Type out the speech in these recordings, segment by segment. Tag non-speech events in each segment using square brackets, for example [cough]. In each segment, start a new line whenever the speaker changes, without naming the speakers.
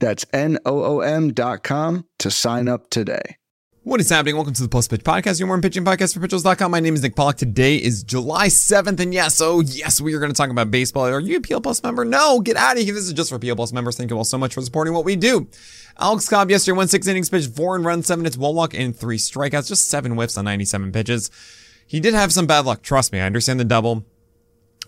That's N-O-O-M dot com to sign up today.
What is happening? Welcome to the Plus Pitch Podcast, your morning pitching podcast for pitchers.com. My name is Nick Pollack. Today is July 7th, and yes, oh yes, we are going to talk about baseball. Are you a PL Plus member? No, get out of here. This is just for PL Plus members. Thank you all so much for supporting what we do. Alex Cobb yesterday won six innings, pitched four and run, seven hits, one walk, and three strikeouts, just seven whiffs on 97 pitches. He did have some bad luck. Trust me, I understand the double.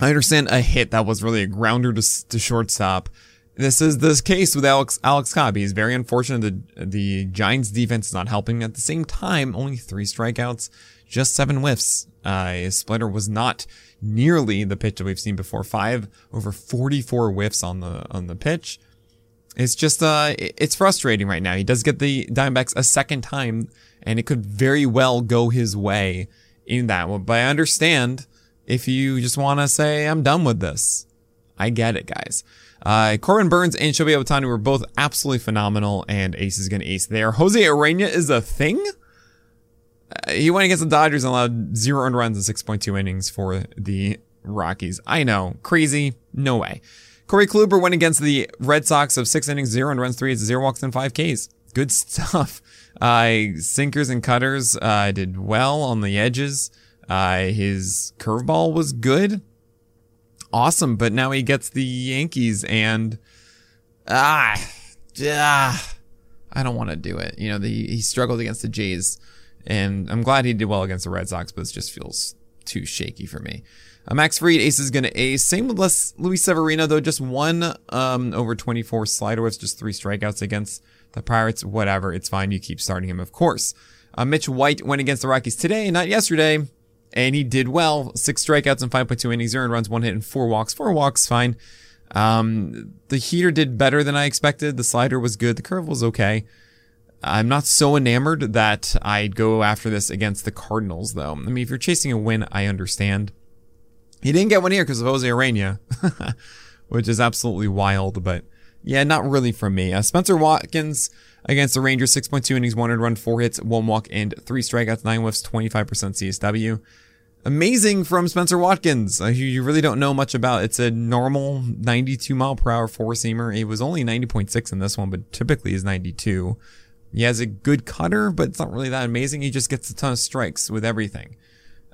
I understand a hit that was really a grounder to, to shortstop. This is this case with Alex Alex Cobb. He's very unfortunate. The the Giants defense is not helping. At the same time, only three strikeouts, just seven whiffs. Uh, his splitter was not nearly the pitch that we've seen before. Five over 44 whiffs on the on the pitch. It's just uh, it's frustrating right now. He does get the Diamondbacks a second time, and it could very well go his way in that one. But I understand if you just want to say I'm done with this. I get it, guys. Uh, Corbin Burnes and Shohei Ohtani were both absolutely phenomenal, and Ace is going to ace there. Jose Urena is a thing. Uh, he went against the Dodgers and allowed zero earned runs in 6.2 innings for the Rockies. I know, crazy. No way. Corey Kluber went against the Red Sox of six innings, zero earned runs, three hits, zero walks, and five Ks. Good [laughs] stuff. Uh, sinkers and cutters uh, did well on the edges. Uh, his curveball was good awesome, but now he gets the Yankees and ah, ah I don't want to do it. You know, the, he struggled against the Jays, and I'm glad he did well against the Red Sox, but it just feels too shaky for me. Uh, Max Fried, Ace is going to ace. Same with Les, Luis Severino, though, just one um, over 24 slider with just three strikeouts against the Pirates. Whatever, it's fine. You keep starting him, of course. Uh, Mitch White went against the Rockies today, not yesterday and he did well. Six strikeouts and 5.2 innings, earned runs, one hit, and four walks. Four walks, fine. Um, the heater did better than I expected. The slider was good. The curve was okay. I'm not so enamored that I'd go after this against the Cardinals, though. I mean, if you're chasing a win, I understand. He didn't get one here because of Jose Urena, [laughs] which is absolutely wild, but yeah, not really for me. Uh, Spenser Watkins against the Rangers, 6.2 innings, one run, four hits, one walk, and three strikeouts, nine whiffs, 25% CSW amazing from Spenser Watkins, uh, who you really don't know much about. It's a normal 92 mile per hour four seamer. It was only 90.6 in this one, but typically is 92. He has a good cutter, but it's not really that amazing. He just gets a ton of strikes with everything.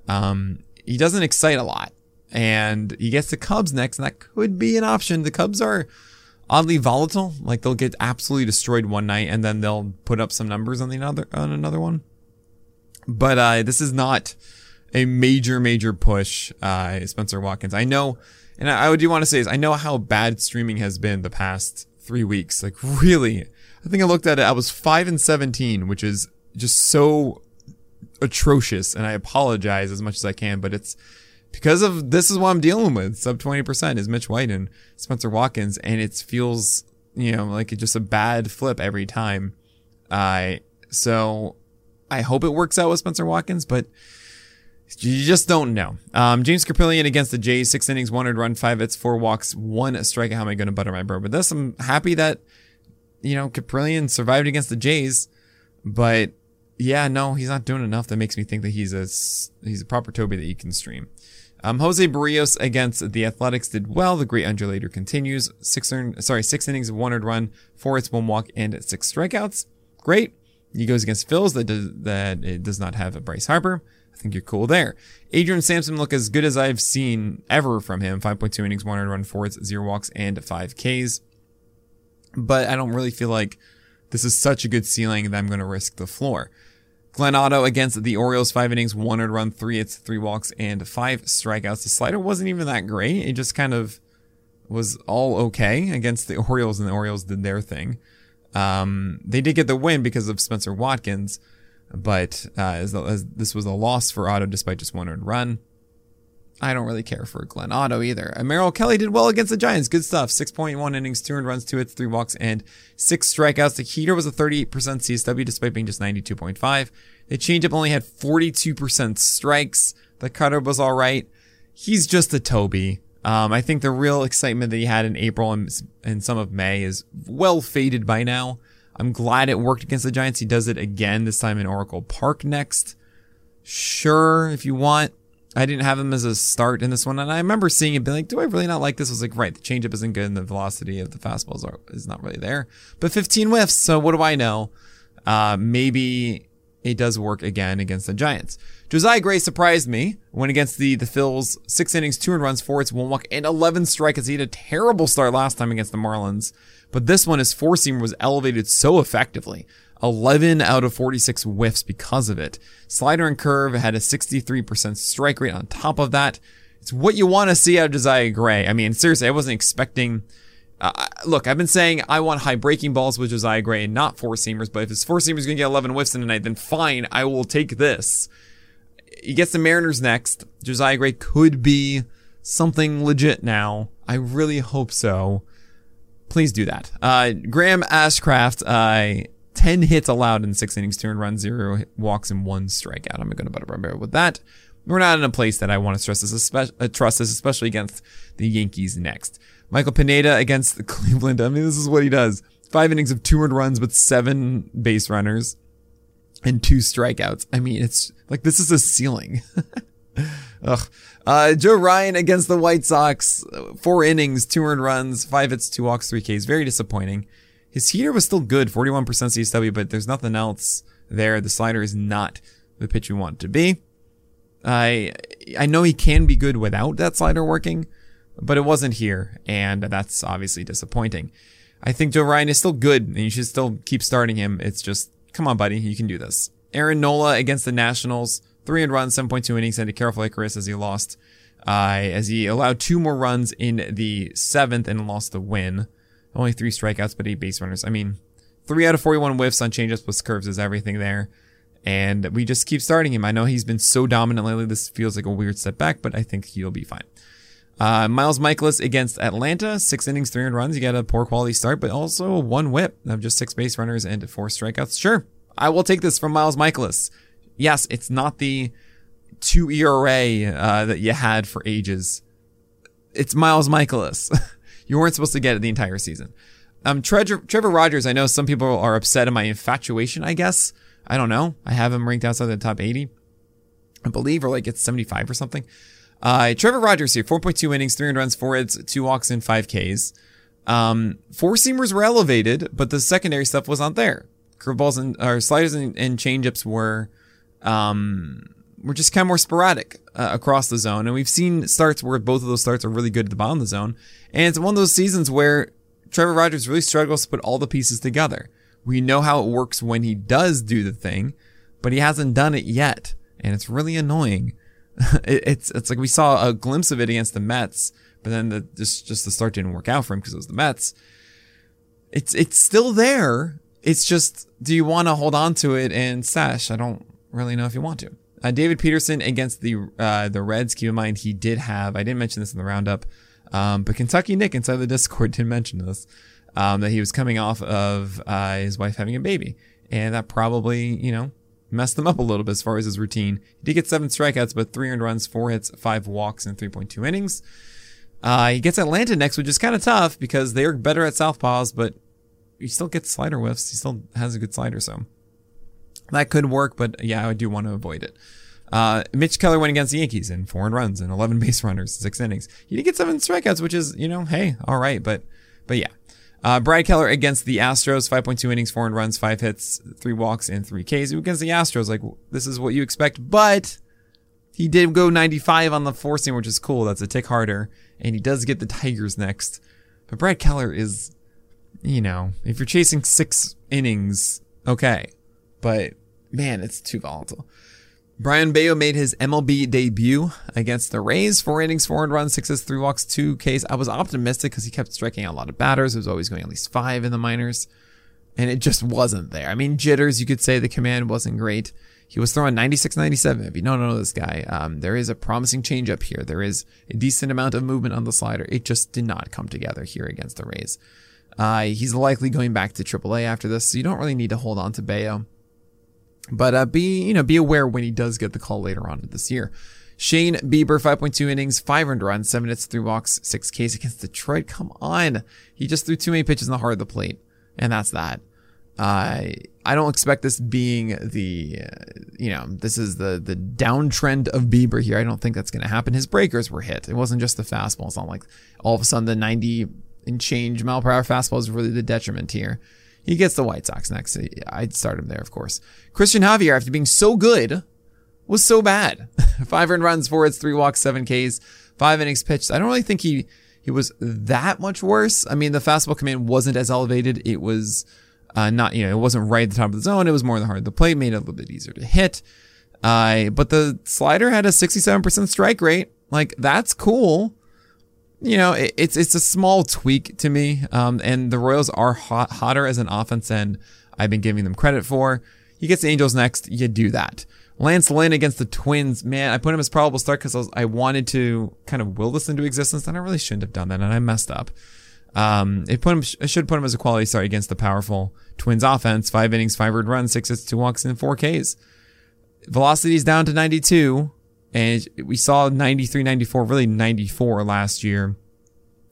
Um, he doesn't excite a lot. And he gets the Cubs next, and that could be an option. The Cubs are oddly volatile. Like they'll get absolutely destroyed one night, and then they'll put up some numbers on the other on another one. But uh, this is not a major, major push, uh, Spenser Watkins. I know, and I, I do want to say is I know how bad streaming has been the past three weeks. Like really, I think I looked at it. I was five and 17, which is just so atrocious. And I apologize as much as I can, but it's because of this is what I'm dealing with. Sub 20% is Mitch White and Spenser Watkins. And it feels, you know, like just a bad flip every time. I, uh, so I hope it works out with Spenser Watkins, but you just don't know. Um, James Kaprielian against the Jays, six innings, one run, five hits, four walks, one strikeout. How am I going to butter my bread with this? I'm happy that, you know, Kaprielian survived against the Jays, but yeah, no, he's not doing enough. That makes me think that he's a, he's a proper Toby that you can stream. Um, Jose Berrios against the Athletics did well. The great undulator continues. Six, earned, sorry, six innings, of one run, four hits, one walk, and six strikeouts. Great. He goes against Phils that does, that it does not have a Bryce Harper. I think you're cool there. Adrian Sampson look as good as I've seen ever from him. 5.2 innings, one run, four hits, zero walks, and five Ks. But I don't really feel like this is such a good ceiling that I'm going to risk the floor. Glenn Otto against the Orioles, five innings, one run, three hits, three walks, and five strikeouts. The slider wasn't even that great. It just kind of was all okay against the Orioles, and the Orioles did their thing. Um, they did get the win because of Spenser Watkins, but uh, as, as, this was a loss for Otto despite just one earned run. I don't really care for Glenn Otto either. Merrill Kelly did well against the Giants. Good stuff. 6.1 innings, 200 runs, 2 hits, 3 walks, and 6 strikeouts. The heater was a 38% CSW despite being just 92.5. The changeup only had 42% strikes. The cutter was all right. He's just a Toby. Um, I think the real excitement that he had in April and, and some of May is well faded by now. I'm glad it worked against the Giants. He does it again, this time in Oracle Park next. Sure, if you want. I didn't have him as a start in this one, and I remember seeing it, being like, "Do I really not like this?" I was like, "Right, the changeup isn't good, and the velocity of the fastballs are, is not really there." But 15 whiffs, so what do I know? Uh, maybe it does work again against the Giants. Josiah Gray surprised me when against the the Phils, six innings, two runs, four hits, one walk, and 11 strikeouts. He had a terrible start last time against the Marlins, but this one his four seamer was elevated so effectively. 11 out of 46 whiffs because of it. Slider and curve had a 63% strike rate on top of that. It's what you want to see out of Josiah Gray. I mean, seriously, I wasn't expecting uh, look, I've been saying I want high breaking balls with Josiah Gray and not four seamers, but if his four seamer's gonna get 11 whiffs in a night, then fine, I will take this. He gets the Mariners next. Josiah Gray could be something legit now. I really hope so. Please do that. Uh, Graham Ashcraft, uh, 10 hits allowed in six innings, two runs, zero walks, and one strikeout. I'm going to better with that. We're not in a place that I want to stress this, especially, uh, trust this, especially against the Yankees next. Michael Pineda against the [laughs] Cleveland. I mean, this is what he does. Five innings of two earned runs with seven base runners and two strikeouts. I mean, it's like this is a ceiling. [laughs] Ugh. Uh, Joe Ryan against the White Sox, four innings, two earned runs, five hits, two walks, three Ks. Very disappointing. His heater was still good, 41% CSW, but there's nothing else there. The slider is not the pitch we want it to be. I I know he can be good without that slider working, but it wasn't here, and that's obviously disappointing. I think Joe Ryan is still good, and you should still keep starting him. It's just, come on, buddy, you can do this. Aaron Nola against the Nationals, three and runs, 7.2 innings, and a careful Icarus as he lost, uh, as he allowed two more runs in the seventh and lost the win. Only three strikeouts, but eight base runners. I mean, three out of 41 whiffs on changeups plus curves is everything there. And we just keep starting him. I know he's been so dominant lately. This feels like a weird step back, but I think he'll be fine. Uh, Miles Mikolas against Atlanta, six innings, 300 runs. You got a poor quality start, but also one whip of just six base runners and four strikeouts. Sure, I will take this from Miles Mikolas. Yes, it's not the two ERA uh, that you had for ages. It's Miles Mikolas. [laughs] you weren't supposed to get it the entire season. Um, Trevor, Trevor Rogers, I know some people are upset at my infatuation, I guess. I don't know. I have him ranked outside the top 80, I believe, or like it's 75 or something. Uh, Trevor Rogers here, 4.2 innings, 300 runs, 4 hits, 2 walks, and 5 Ks. Um, four seamers were elevated, but the secondary stuff was not there. Curveballs and or sliders and, and changeups were um, were just kind of more sporadic uh, across the zone, and we've seen starts where both of those starts are really good at the bottom of the zone, and it's one of those seasons where Trevor Rogers really struggles to put all the pieces together. We know how it works when he does do the thing, but he hasn't done it yet, and it's really annoying. [laughs] it, it's it's like we saw a glimpse of it against the Mets, but then the just just the start didn't work out for him because it was the Mets. It's it's still there. It's just do you want to hold on to it and stash? I don't really know if you want to. Uh, David Peterson against the uh, the Reds. Keep in mind he did have. I didn't mention this in the roundup, um, but Kentucky Nick inside the Discord [laughs] did mention this um, that he was coming off of uh, his wife having a baby, and that probably you know messed him up a little bit as far as his routine. He did get seven strikeouts, but three earned runs, four hits, five walks, and 3.2 innings. Uh, he gets Atlanta next, which is kind of tough because they're better at southpaws, but he still gets slider whiffs. He still has a good slider, so that could work. But yeah, I do want to avoid it. Uh, Mitch Keller went against the Yankees in four runs and 11 [laughs] base runners, six innings. He did get seven strikeouts, which is, you know, hey, all right. But, but yeah, uh, Brad Keller against the Astros, 5.2 innings, four runs, five hits, three walks, and three Ks. Against the Astros, like, this is what you expect, but he did go 95 on the seam, which is cool. That's a tick harder. And he does get the Tigers next. But Brad Keller is, you know, if you're chasing six innings, okay. But man, it's too volatile. Brayan Bello made his MLB debut against the Rays. Four innings, four and runs, sixes, three walks, two Ks. I was optimistic because he kept striking out a lot of batters. It was always going at least five in the minors. And it just wasn't there. I mean, jitters, you could say the command wasn't great. he was throwing 96, 97. Maybe no, no, no, this guy. Um, there is a promising changeup here. There is a decent amount of movement on the slider. It just did not come together here against the Rays. Uh, he's likely going back to AAA after this, so you don't really need to hold on to Bello. But uh, be you know be aware when he does get the call later on this year. Shane Bieber, 5.2 innings, 500 runs, 7 hits, 3 walks, 6 Ks against Detroit. Come on. He just threw too many pitches in the heart of the plate. And that's that. Uh, I don't expect this being the, uh, you know, this is the the downtrend of Bieber here. I don't think that's going to happen. His breakers were hit. It wasn't just the fastball. It's not like all of a sudden the 90 and change mile per hour fastball is really the detriment here. He gets the White Sox next. I'd start him there, of course. Christian Javier, after being so good, was so bad. [laughs] Five earned runs, four hits, three walks, seven Ks, five innings pitched. I don't really think he he was that much worse. I mean, the fastball command wasn't as elevated. It was uh, not, you know, it wasn't right at the top of the zone. It was more in the heart of the plate, made it a little bit easier to hit. Uh, but the slider had a 67% strike rate. Like, that's cool. You know, it, it's it's a small tweak to me. Um, and the Royals are hot, hotter as an offense than I've been giving them credit for. He gets the Angels next. You do that. Lance Lynn against the Twins, man, I put him as probable start because I, I, wanted to kind of will this into existence, and I really shouldn't have done that, and I messed up. Um, it put him, I should put him as a quality start against the powerful Twins offense. Five innings, five earned runs, six hits, two walks, and four Ks. Velocity is down to 92, and we saw 93, 94, really 94 last year.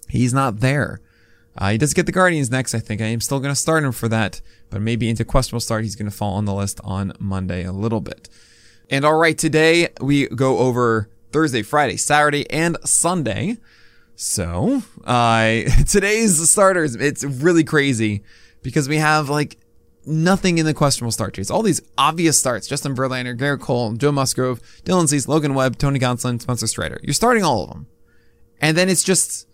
He's not there. Uh, he does get the Guardians next, I think. I am still going to start him for that, but maybe into questionable start, he's going to fall on the list on Monday a little bit. And all right, today we go over Thursday, Friday, Saturday, and Sunday. So, uh, [laughs] today's starters, it's really crazy because we have like nothing in the questionable start trees. All these obvious starts Justin Verlander, Gerrit Cole, Joe Musgrove, Dylan Cease, Logan Webb, Tony Gonsolin, Spencer Strider. You're starting all of them. And then it's just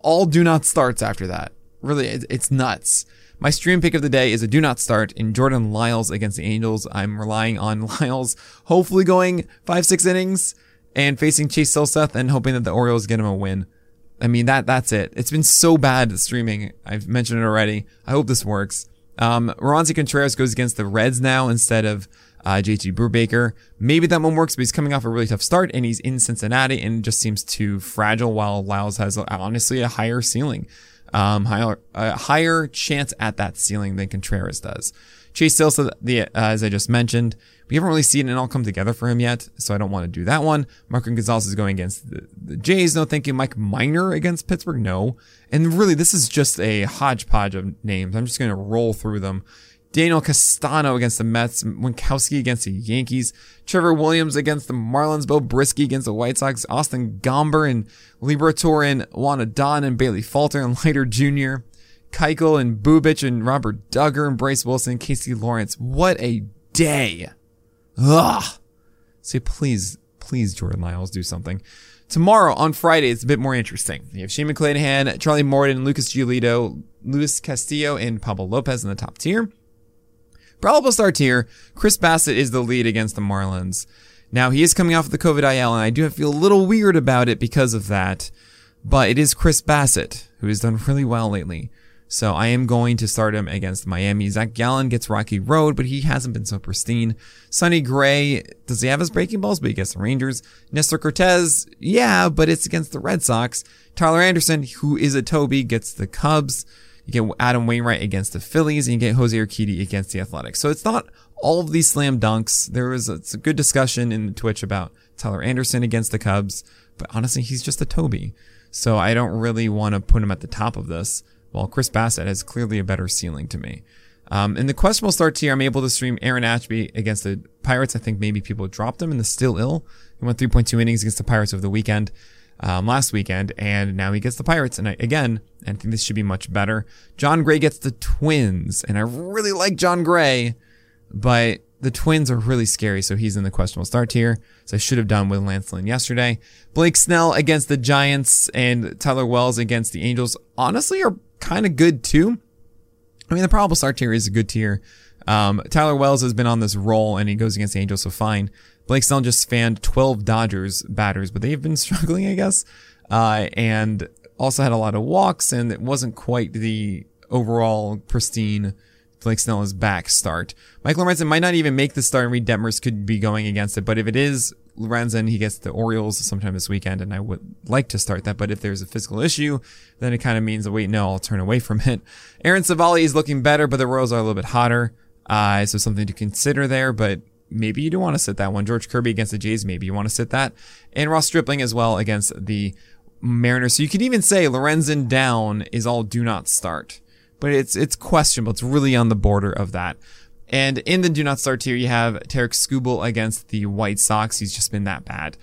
all do not starts after that. Really, it's nuts. My stream pick of the day is a do not start in Jordan Lyles against the Angels. I'm relying on [laughs] Lyles hopefully going five, six innings and facing Chase Silseth and hoping that the Orioles get him a win. I mean, that, that's it. It's been so bad streaming. I've mentioned it already. I hope this works. Um, Roansy Contreras goes against the Reds now instead of uh, JT Brubaker. Maybe that one works, but he's coming off a really tough start and he's in Cincinnati and just seems too fragile while Lyles has honestly a higher ceiling um, higher, a higher chance at that ceiling than Contreras does. Chase Silseth, the, uh, as I just mentioned, we haven't really seen it all come together for him yet, so I don't want to do that one. Marco Gonzalez is going against the, the Jays. No, thank you. Mike Minor against Pittsburgh. No. And really, this is just a hodgepodge of names. I'm just going to roll through them. Daniel Castano against the Mets, Winckowski against the Yankees, Trevor Williams against the Marlins, Beau Brieske against the White Sox, Austin Gomber and Liberatore and Juan Adon and Bailey Falter and Leiter Jr., Keuchel and Bubic and Robert Dugger and Bryce Wilson Casey Lawrence. What a day. Ugh. Say, please, please, Jordan Lyles, do something. Tomorrow on Friday, it's a bit more interesting. You have Shane McClanahan, Charlie Morton, Lucas Giolito, Luis Castillo, and Pablo Lopez in the top tier. Probable start here. Chris Bassitt is the lead against the Marlins. Now, he is coming off of the COVID IL, and I do feel a little weird about it because of that. But it is Chris Bassitt, who has done really well lately. So I am going to start him against Miami. Zach Gallen gets Rocky Road, but he hasn't been so pristine. Sonny Gray, does he have his breaking balls? But he gets the Rangers. Nestor Cortes, yeah, but it's against the Red Sox. Tyler Anderson, who is a Toby, gets the Cubs. You get Adam Wainwright against the Phillies, and you get Jose Urquidy against the Athletics. So it's not all of these slam dunks. There was a, a good discussion in the Twitch about Tyler Anderson against the Cubs, but honestly, he's just a Toby. So I don't really want to put him at the top of this, while Chris Bassitt has clearly a better ceiling to me. Um, in the questionable start tier, I'm able to stream Aaron Ashby against the Pirates. I think maybe people dropped him in the still ill. He went 3.2 innings against the Pirates over the weekend um, last weekend, and now he gets the Pirates. And I, again, I think this should be much better. Jon Gray gets the Twins, and I really like Jon Gray, but the Twins are really scary, so he's in the questionable start tier. So I should have done with Lance Lynn yesterday. Blake Snell against the Giants and Tyler Wells against the Angels, honestly, are kind of good too. I mean, the probable start tier is a good tier. Um, Tyler Wells has been on this roll and he goes against the Angels, so fine. Blake Snell just fanned 12 Dodgers batters, but they've been [laughs] struggling, I guess. Uh, and also had a lot of walks and it wasn't quite the overall pristine Blake Snell is back start. Michael Lorenzen might not even make the start and Reid Detmers could be going against it. But if it is Lorenzen, he gets the Orioles sometime this weekend and I would like to start that. But if there's a physical issue, then it kind of means, wait, no, I'll turn away [laughs] from it. Aaron Civale is looking better, but the Royals are a little bit hotter. Uh, so something to consider there, but maybe you do want to sit that one. George Kirby against the Jays, maybe you want to sit that. And Ross Stripling as well against the Mariners. So you could even say Lorenzen down is all do not start but it's it's questionable. It's really on the border of that. And in the do not start tier, you have Tarik Skubal against the White Sox. He's just been that bad.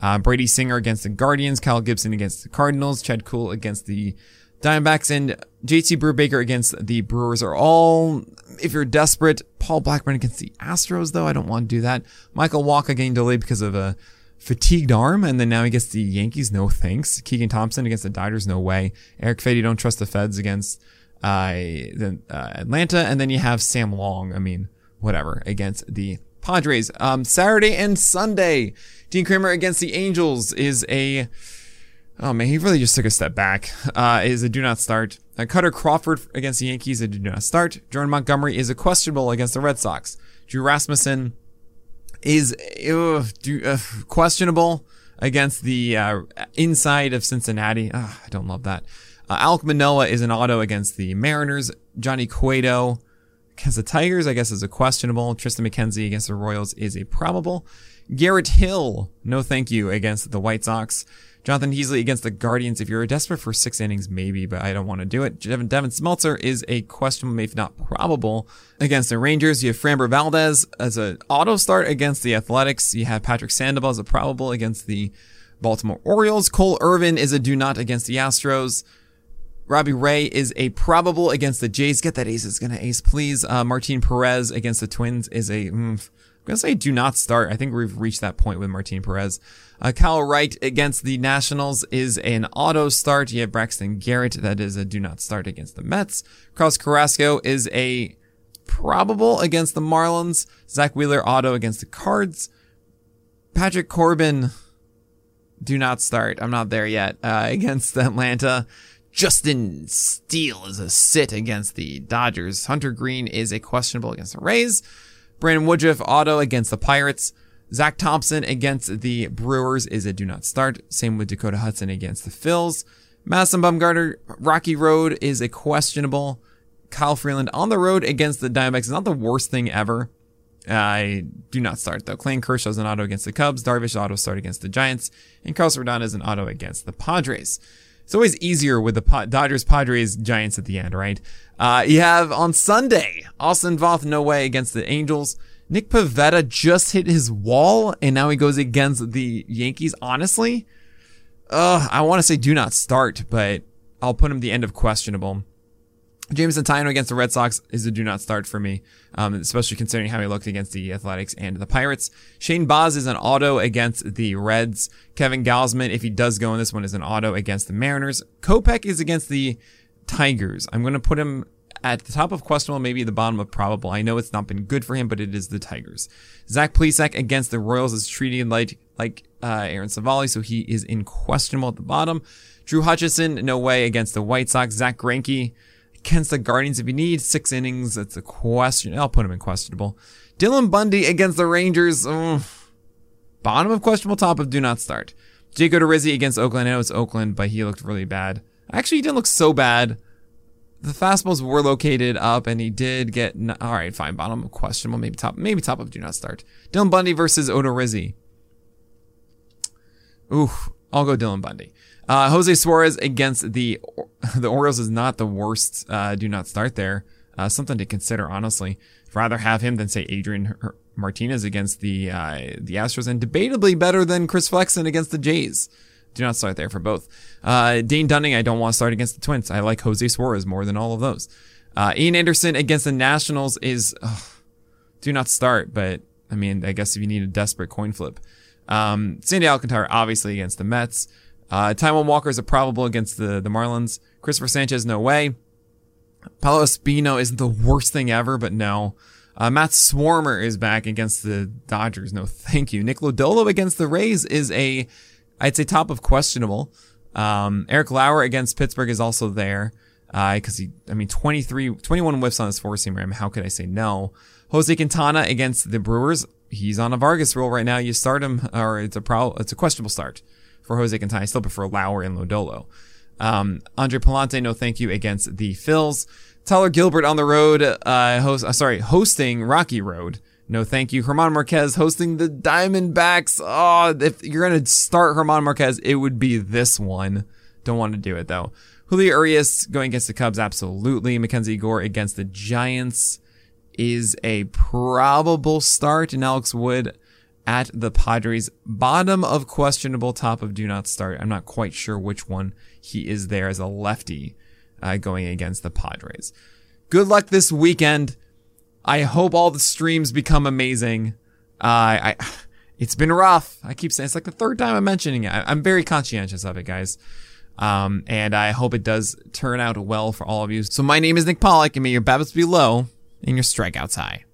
Uh, Brady Singer against the Guardians, Kyle Gibson against the Cardinals, Chad Kuhl against the Diamondbacks, and JT Brubaker against the Brewers are all, if you're desperate, Paul Blackburn against the Astros, though. I don't want to do that. Michael Walker getting delayed because of a fatigued arm, and then now he gets the Yankees. No thanks. Keegan Thompson against the Dodgers. No way. Erick Fedde, don't trust the Feds against uh, then Atlanta, and then you have Sam Long. I mean, whatever against the Padres. Um, Saturday and Sunday, Dean Kremer against the Angels is a. Oh man, he really just took a step back. Uh, is a do not start. Uh, Kutter Crawford against the Yankees, a do not start. Jordan Montgomery is a questionable against the Red Sox. Drew Rasmussen is uh, do, uh, questionable against the uh, inside of Cincinnati. I don't love that. Uh, Alek Manoah is an auto against the Mariners. Johnny Cueto against the Tigers, I guess, is a questionable. Triston McKenzie against the Royals is a probable. Garrett Hill, no thank you, against the White Sox. Jonathan Heasley against the Guardians. If you're desperate for six innings, maybe, but I don't want to do it. Devin, Devin Smeltzer is a questionable, if not probable, against the Rangers. You have Framber Valdez as an auto start against the Athletics. You have Patrick Sandoval as a probable against the Baltimore Orioles. Cole Irvin is a do not against the Astros. Robbie Ray is a probable against the Jays. Get that ace. It's going to ace, please. Uh, Martin Perez against the Twins is a, mm, I'm going to say do not start. I think we've reached that point with Martin Perez. Uh, Kyle Wright against the Nationals is an auto start. You have Braxton Garrett. That is a do not start against the Mets. Carlos Carrasco is a probable against the Marlins. Zack Wheeler auto against the Cards. Patrick Corbin, do not start. I'm not there yet. Uh, [laughs] against Atlanta. Justin Steele is a sit against the Dodgers. Hunter Greene is a questionable against the Rays. Brandon Woodruff auto against the Pirates. Zach Thompson against the Brewers is a do not start. Same with Dakota Hudson against the Phils. Madison Bumgarner, Rocky Road is a questionable. Kyle Freeland on the road against the Diamondbacks is not the worst thing ever. I do not start though. Clayton is an auto against the Cubs. Darvish auto start against the Giants. And Carlos Rodon is an auto against the Padres. It's always easier with the Dodgers, Padres, Giants at the end, right? Uh, you have on Sunday, Austin Voth, no way against the Angels. Nick Pivetta just hit his wall and now he goes against the Yankees. Honestly, uh, I want to say do not start, but I'll put him the end of questionable. Jameson Taillon against the Red Sox is a do not start for me, um, especially considering how he looked against the Athletics and the Pirates. Shane Baz is an auto against the Reds. Kevin Gausman, if he does go in this one, is an auto against the Mariners. Kopech is against the Tigers. I'm going to put him at the top of questionable, maybe the bottom of probable. I know it's not been good for him, but it is the Tigers. Zach Plesac against the Royals is treated like like uh, Aaron Civale, so he is in questionable at the bottom. Drew Hutchison, no way against the White Sox. Zack Greinke against the Guardians if you need six innings. That's a question. I'll put him in questionable. Dylan Bundy against the Rangers. bottom of questionable, top of do not start. Jake Odorizzi against Oakland. I know it's Oakland, but he looked really bad. Actually, he didn't look so bad. The fastballs were located up, and he did get. all right, fine. Bottom of questionable, maybe top, maybe top of do not start. Dylan Bundy versus Odorizzi. Ooh, I'll go Dylan Bundy. Uh, Jose Suarez against the the Orioles is not the worst. Uh, do not start there. Uh, something to consider, honestly. Rather have him than say Adrian Martinez against the uh, the Astros, and debatably better than Chris Flexen against the Jays. Do not start there for both. Uh, Dane Dunning, I don't want to start against the Twins. I like Jose Suarez more than all of those. Uh, Ian Anderson against the Nationals is do not start, but I mean, I guess if you need a desperate coin flip. Um, Sandy Alcantara, obviously against the Mets. Uh, Taijuan Walker is a probable against the, the Marlins. Christopher Sanchez, no way. Paolo Espino isn't the worst thing ever, but no. Uh, Matt Swarmer is back against the Dodgers. No, thank you. Nick Lodolo against the Rays is a, I'd say top of questionable. Um, Eric Lauer against Pittsburgh is also there. because he, I mean, 23, 21 whiffs on his four seamer. I mean, how could I say no? Jose Quintana against the Brewers. He's on a Vargas rule right now. You start him, or it's a pro, it's a questionable start for Jose Quintana. I still prefer Lauer and Lodolo. Um, Andre Pallante, no thank you against the Phils. Tyler Gilbert on the road, uh, host, uh, sorry, hosting Rocky Road. No thank you. Germán Marquez hosting the Diamondbacks. Oh, if you're going to start Germán Marquez, it would be this one. Don't want to do it though. Julio Urias going against the Cubs, absolutely. Mackenzie Gore against the Giants is a probable start. And Alex Wood at the Padres, bottom of questionable, top of do not start. I'm not quite sure which one he is there as a lefty uh, going against the Padres. Good luck this weekend. I hope all the streams become amazing. Uh, I, [sighs] it's been rough. I keep saying it's like the third time I'm mentioning it. I, am very conscientious of it, guys. Um, and I hope it does turn out well for all of you. So my name is Nick Pollack, and may your BABIPs be low and your strikeouts high.